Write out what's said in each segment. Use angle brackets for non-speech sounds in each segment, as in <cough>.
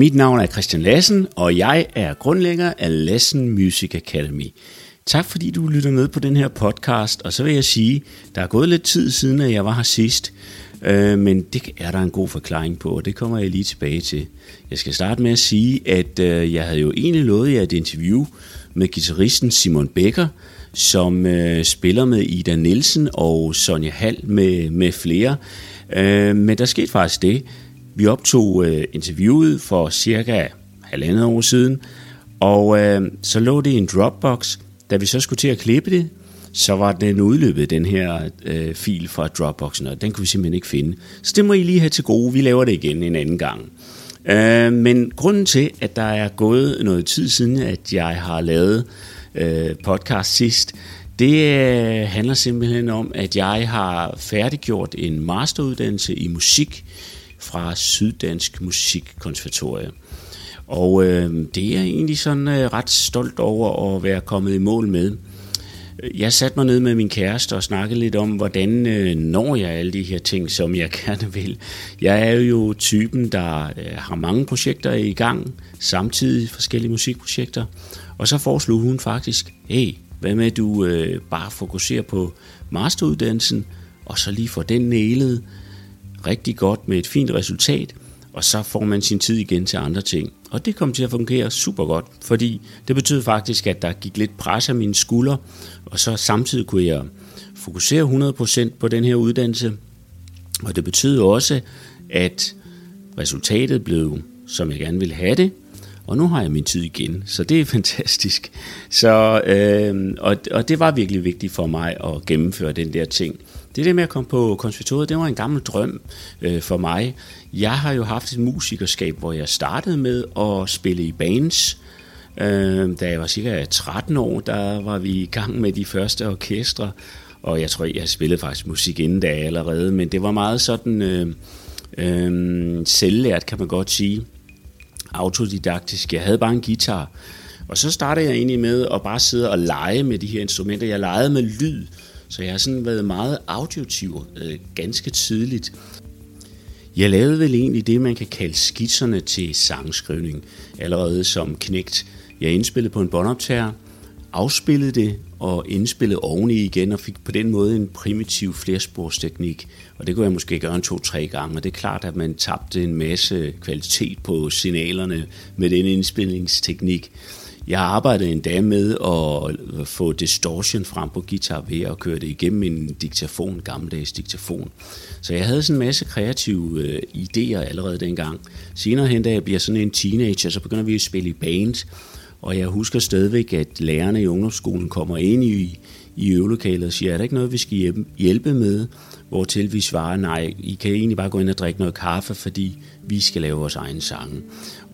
Mit navn er Christian Lassen, og jeg er grundlægger af Lassen Music Academy. Tak fordi du lytter med på den her podcast, og så vil jeg sige, der er gået lidt tid siden, at jeg var her sidst, øh, men det er der en god forklaring på, og det kommer jeg lige tilbage til. Jeg skal starte med at sige, at øh, jeg havde jo egentlig lovet jer et interview med guitaristen Simon Becker, som øh, spiller med Ida Nielsen og Sonja Hall med, med flere. Øh, men der skete faktisk det. Vi optog øh, interviewet for cirka halvandet år siden, og øh, så lå det i en Dropbox. Da vi så skulle til at klippe det, så var den udløbet, den her øh, fil fra Dropboxen, og den kunne vi simpelthen ikke finde. Så det må I lige have til gode. Vi laver det igen en anden gang. Øh, men grunden til, at der er gået noget tid siden, at jeg har lavet øh, podcast sidst, det øh, handler simpelthen om, at jeg har færdiggjort en masteruddannelse i musik fra Syddansk Musikkonservatorium. Og øh, det er jeg egentlig sådan øh, ret stolt over at være kommet i mål med. Jeg satte mig ned med min kæreste og snakkede lidt om, hvordan øh, når jeg alle de her ting, som jeg <laughs> gerne vil. Jeg er jo typen, der øh, har mange projekter i gang, samtidig forskellige musikprojekter. Og så foreslog hun faktisk, hey, hvad med at du øh, bare fokuserer på masteruddannelsen, og så lige får den nælet rigtig godt med et fint resultat, og så får man sin tid igen til andre ting. Og det kom til at fungere super godt, fordi det betød faktisk, at der gik lidt pres af mine skuldre, og så samtidig kunne jeg fokusere 100% på den her uddannelse. Og det betød også, at resultatet blev, som jeg gerne ville have det, og nu har jeg min tid igen, så det er <laughs> fantastisk. Så, øh, og, og det var virkelig vigtigt for mig at gennemføre den der ting. Det der med at komme på konservatoriet, det var en gammel drøm øh, for mig. Jeg har jo haft et musikerskab, hvor jeg startede med at spille i bands. Øh, da jeg var cirka 13 år, der var vi i gang med de første orkestre, og jeg tror, jeg spillede faktisk musik inden da allerede, men det var meget sådan øh, øh, selvlært, kan man godt sige. Autodidaktisk. Jeg havde bare en guitar. Og så startede jeg egentlig med at bare sidde og lege med de her instrumenter. Jeg legede med lyd, så jeg har sådan været meget auditiv øh, ganske tidligt. Jeg lavede vel egentlig det, man kan kalde skitserne til sangskrivning, allerede som knægt. Jeg indspillede på en båndoptager, afspillede det og indspillede oveni igen og fik på den måde en primitiv flersporsteknik. Og det kunne jeg måske gøre en to-tre gange, og det er klart, at man tabte en masse kvalitet på signalerne med den indspillingsteknik. Jeg arbejdede endda med at få distortion frem på guitar ved at køre det igennem en diktafon, en gammeldags diktafon. Så jeg havde sådan en masse kreative øh, idéer allerede dengang. Senere hen, da jeg bliver sådan en teenager, så begynder vi at spille i band, og jeg husker stadigvæk, at lærerne i ungdomsskolen kommer ind i, i øvelokalet og siger, er der ikke noget, vi skal hjælpe med? Hvor til vi svarer, nej, I kan egentlig bare gå ind og drikke noget kaffe, fordi vi skal lave vores egen sange.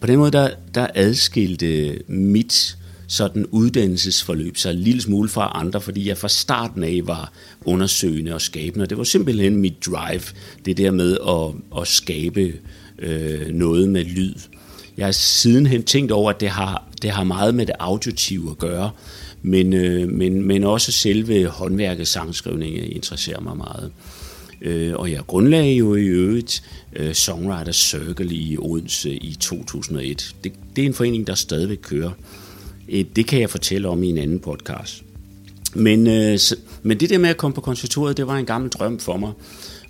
På den måde, der, der adskilte mit sådan uddannelsesforløb sig en lille smule fra andre, fordi jeg fra starten af var undersøgende og skabende, og det var simpelthen mit drive, det der med at, at skabe øh, noget med lyd. Jeg har sidenhen tænkt over, at det har, det har meget med det auditive at gøre, men, øh, men, men også selve håndværket sangskrivning interesserer mig meget. Øh, og jeg grundlagde jo i øvrigt øh, Songwriter Circle i Odense i 2001. Det, det er en forening, der stadigvæk kører. Øh, det kan jeg fortælle om i en anden podcast. Men, øh, så, men det der med at komme på konservatoriet, det var en gammel drøm for mig.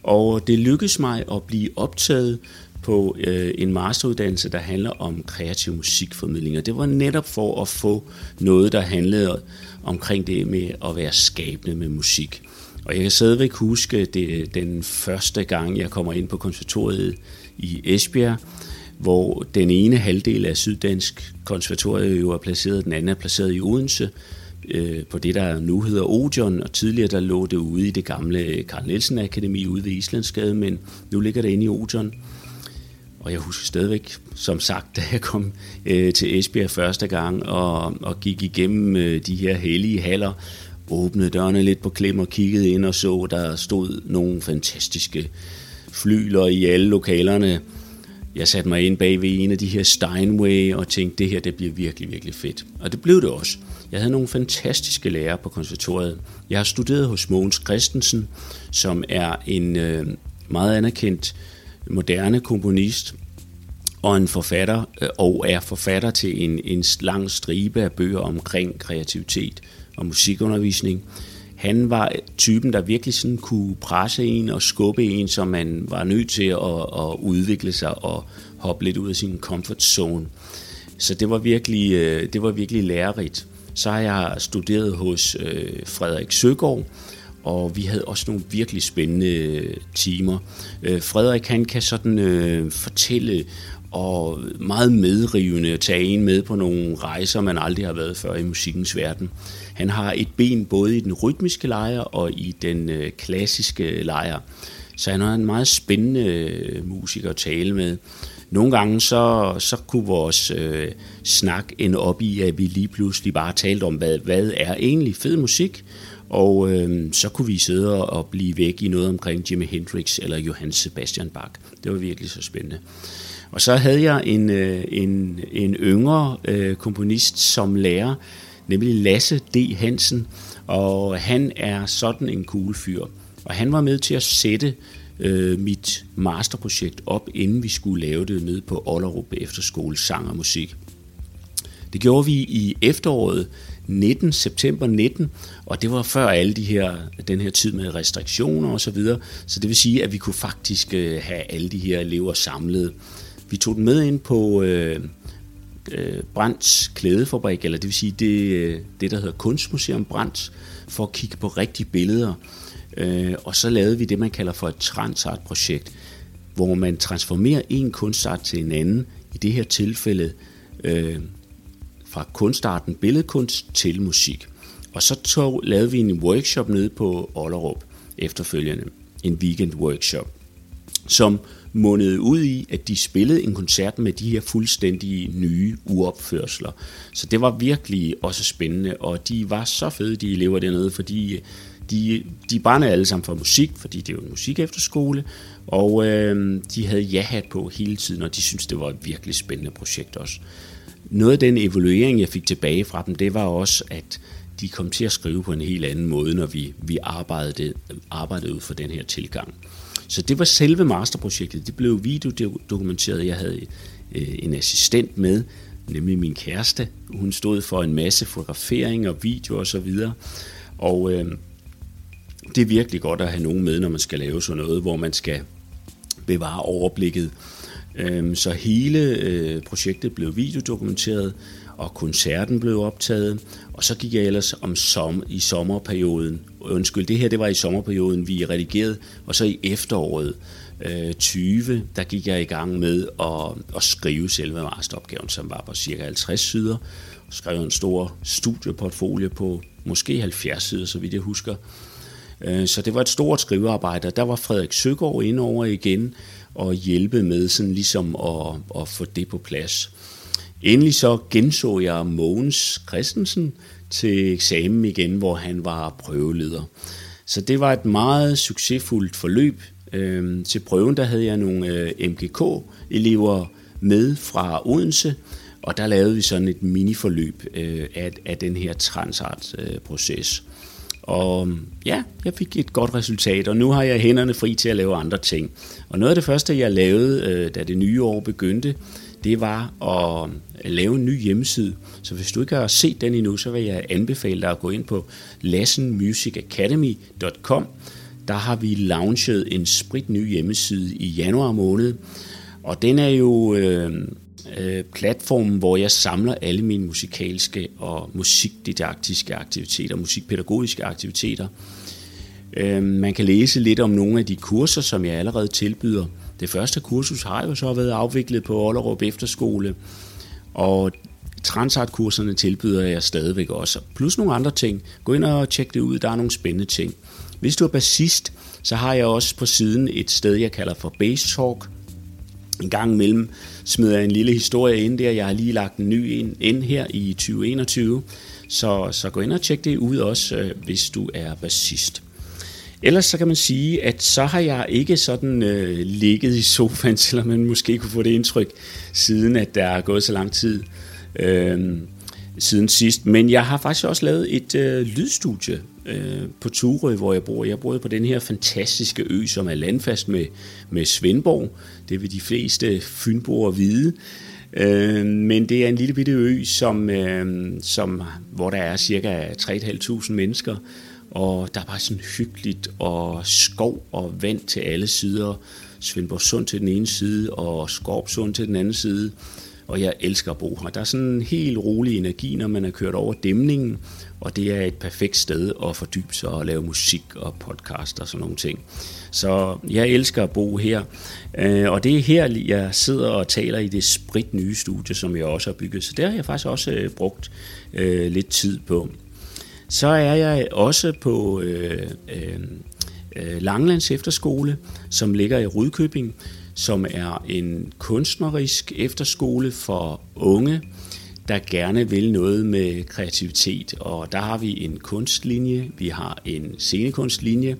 Og det lykkedes mig at blive optaget på øh, en masteruddannelse, der handler om kreativ musikformidling. Og det var netop for at få noget, der handlede omkring det med at være skabende med musik. Og jeg kan stadigvæk huske øh, det, den første gang, jeg kommer ind på konservatoriet i Esbjerg, hvor den ene halvdel af Syddansk Konservatoriet jo er placeret, den anden er placeret i Odense, øh, på det, der nu hedder Odeon, og tidligere der lå det ude i det gamle Karl Nielsen Akademi ude ved Islandsgade, men nu ligger det inde i Odeon. Og jeg husker stadigvæk, som sagt, da jeg kom øh, til Esbjerg første gang og, og gik igennem øh, de her hellige haller, åbnede dørene lidt på klem og kiggede ind og så, der stod nogle fantastiske flyler i alle lokalerne. Jeg satte mig ind bag ved en af de her Steinway og tænkte, det her det bliver virkelig, virkelig fedt. Og det blev det også. Jeg havde nogle fantastiske lærere på konservatoriet. Jeg har studeret hos Mogens Christensen, som er en øh, meget anerkendt moderne komponist, og en forfatter, øh, og er forfatter til en, en lang stribe af bøger omkring kreativitet og musikundervisning. Han var typen, der virkelig sådan kunne presse en og skubbe en, så man var nødt til at, at udvikle sig og hoppe lidt ud af sin comfort zone. Så det var virkelig, øh, det var virkelig lærerigt. Så har jeg studeret hos øh, Frederik Søgaard, og vi havde også nogle virkelig spændende øh, timer. Øh, Frederik han kan sådan øh, fortælle og meget medrivende tage en med på nogle rejser, man aldrig har været før i musikkens verden. Han har et ben både i den rytmiske lejr og i den øh, klassiske lejr. Så han er en meget spændende øh, musiker at tale med. Nogle gange så, så kunne vores øh, snak ende op i, at vi lige pludselig bare talte om, hvad, hvad er egentlig fed musik, og øh, så kunne vi sidde og blive væk i noget omkring Jimi Hendrix eller Johann Sebastian Bach. Det var virkelig så spændende. Og så havde jeg en, øh, en, en yngre øh, komponist som lærer, nemlig Lasse D. Hansen, og han er sådan en cool fyr. Og han var med til at sætte øh, mit masterprojekt op, inden vi skulle lave det nede på Ollerup Efterskole Sang og Musik. Det gjorde vi i efteråret 19, september 19, og det var før alle de her, den her tid med restriktioner og så videre. Så det vil sige, at vi kunne faktisk øh, have alle de her elever samlet. Vi tog dem med ind på øh, øh, Brands klædefabrik, eller det vil sige det, øh, det der hedder Kunstmuseum Brands, for at kigge på rigtige billeder. Øh, og så lavede vi det, man kalder for et transart-projekt, hvor man transformerer en kunstart til en anden, i det her tilfælde øh, fra kunstarten billedkunst til musik. Og så tog, lavede vi en workshop nede på Ollerup efterfølgende, en weekend workshop, som mundede ud i, at de spillede en koncert med de her fuldstændige nye uopførsler. Så det var virkelig også spændende, og de var så fede, de elever dernede, fordi øh, de, de brændte alle sammen for musik, fordi det er jo en musik efterskole, og øh, de havde ja-hat på hele tiden, og de syntes, det var et virkelig spændende projekt også. Noget af den evaluering, jeg fik tilbage fra dem, det var også, at de kom til at skrive på en helt anden måde, når vi, vi arbejdede, arbejdede ud for den her tilgang. Så det var selve masterprojektet. Det blev videodokumenteret. Jeg havde øh, en assistent med, nemlig min kæreste. Hun stod for en masse fotografering og video og så videre. Og øh, det er virkelig godt at have nogen med, når man skal lave sådan noget, hvor man skal bevare overblikket. Øh, så hele øh, projektet blev videodokumenteret, og koncerten blev optaget, og så gik jeg ellers om som, i sommerperioden, undskyld, det her det var i sommerperioden, vi redigerede, og så i efteråret øh, 20, der gik jeg i gang med at, at skrive selve masteropgaven, som var på cirka 50 sider, skrev en stor studieportfolio på måske 70 sider, så vidt jeg husker. Øh, så det var et stort skrivearbejde, der var Frederik Søgaard ind over igen, og hjælpe med sådan ligesom at, at få det på plads. Endelig så genså jeg Mogens Christensen til eksamen igen, hvor han var prøveleder. Så det var et meget succesfuldt forløb. Øhm, til prøven der havde jeg nogle øh, MGK-elever med fra Odense, og der lavede vi sådan et miniforløb øh, af, af den her transart-proces. Og øhm, ja, jeg fik et godt resultat, og nu har jeg hænderne fri til at lave andre ting. Og noget af det første, jeg lavede, øh, da det nye år begyndte, det var at øh, lave en ny hjemmeside. Så hvis du ikke har set den endnu, så vil jeg anbefale dig at gå ind på lassenmusicacademy.com. Der har vi launchet en sprit ny hjemmeside i januar måned, og den er jo øh, øh, platformen, hvor jeg samler alle mine musikalske og musikdidaktiske aktiviteter, musikpædagogiske aktiviteter. Øh, man kan læse lidt om nogle af de kurser, som jeg allerede tilbyder. Det første kursus har jo så været afviklet på Ollerup Efterskole, og Transart-kurserne tilbyder jeg stadigvæk også. Plus nogle andre ting. Gå ind og tjek det ud, der er nogle spændende ting. Hvis du er bassist, så har jeg også på siden et sted, jeg kalder for Bass Talk. En gang imellem smider jeg en lille historie ind der. Jeg har lige lagt en ny ind, ind her i 2021. Så, så gå ind og tjek det ud også, øh, hvis du er bassist. Ellers så kan man sige, at så har jeg ikke sådan øh, ligget i sofaen, <laughs> selvom man måske kunne få det indtryk, siden at der er gået så lang tid øh, siden sidst. Men jeg har faktisk også lavet et øh, lydstudie øh, på Turø, hvor jeg bor. Jeg bor på den her fantastiske ø, som er landfast med, med Svendborg. Det vil de fleste fynboer vide. Øh, men det er en lille bitte ø, som, øh, som, hvor der er cirka 3.500 mennesker, og der er bare sådan hyggeligt og skov og vand til alle sider. Svendborg Sund til den ene side, og Skorp Sund til den anden side. Og jeg elsker at bo her. Der er sådan en helt rolig energi, når man er kørt over dæmningen, og det er et perfekt sted at fordybe sig og lave musik og podcast og sådan nogle ting. Så jeg elsker at bo her, øh, og det er her, jeg sidder og taler i det sprit nye studie, som jeg også har bygget. Så der har jeg faktisk også øh, brugt øh, lidt tid på. Så er jeg også på øh, øh, Langlands Efterskole, som ligger i Rudkøbing, som er en kunstnerisk efterskole for unge, der gerne vil noget med kreativitet. Og der har vi en kunstlinje, vi har en scenekunstlinje,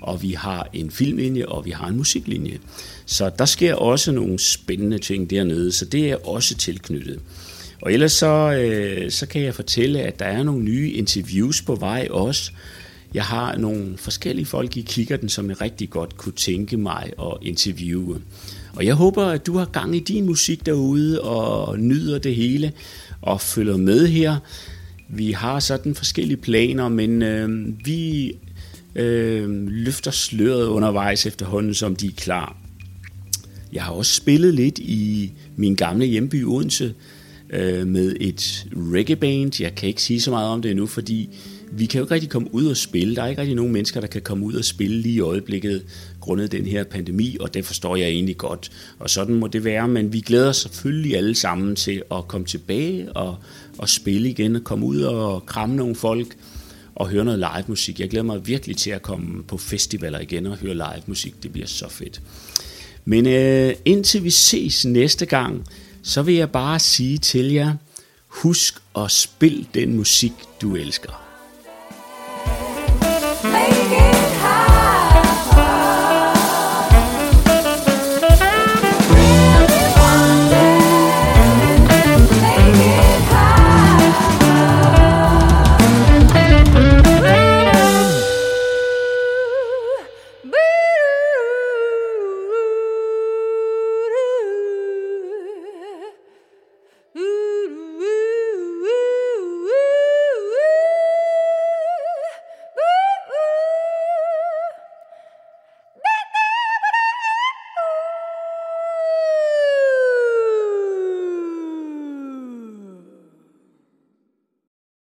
og vi har en filmlinje, og vi har en musiklinje. Så der sker også nogle spændende ting dernede, så det er også tilknyttet. Og ellers så, øh, så kan jeg fortælle, at der er nogle nye interviews på vej også. Jeg har nogle forskellige folk i kikkerten, som jeg rigtig godt kunne tænke mig at interviewe. Og jeg håber, at du har gang i din musik derude og nyder det hele og følger med her. Vi har sådan forskellige planer, men øh, vi øh, løfter sløret undervejs efterhånden, som de er klar. Jeg har også spillet lidt i min gamle hjemby Odense øh, med et reggae-band. Jeg kan ikke sige så meget om det endnu, fordi vi kan jo ikke rigtig komme ud og spille. Der er ikke rigtig nogen mennesker, der kan komme ud og spille lige i øjeblikket, grundet den her pandemi, og det forstår jeg egentlig godt. Og sådan må det være, men vi glæder selvfølgelig alle sammen til at komme tilbage og, og spille igen, og komme ud og kramme nogle folk og høre noget live musik. Jeg glæder mig virkelig til at komme på festivaler igen og høre live musik. Det bliver så fedt. Men øh, indtil vi ses næste gang, så vil jeg bare sige til jer, husk at spille den musik, du elsker.